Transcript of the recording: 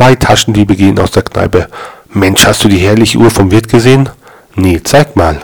Zwei Taschendiebe gehen aus der Kneipe. Mensch, hast du die herrliche Uhr vom Wirt gesehen? Nee, zeig mal.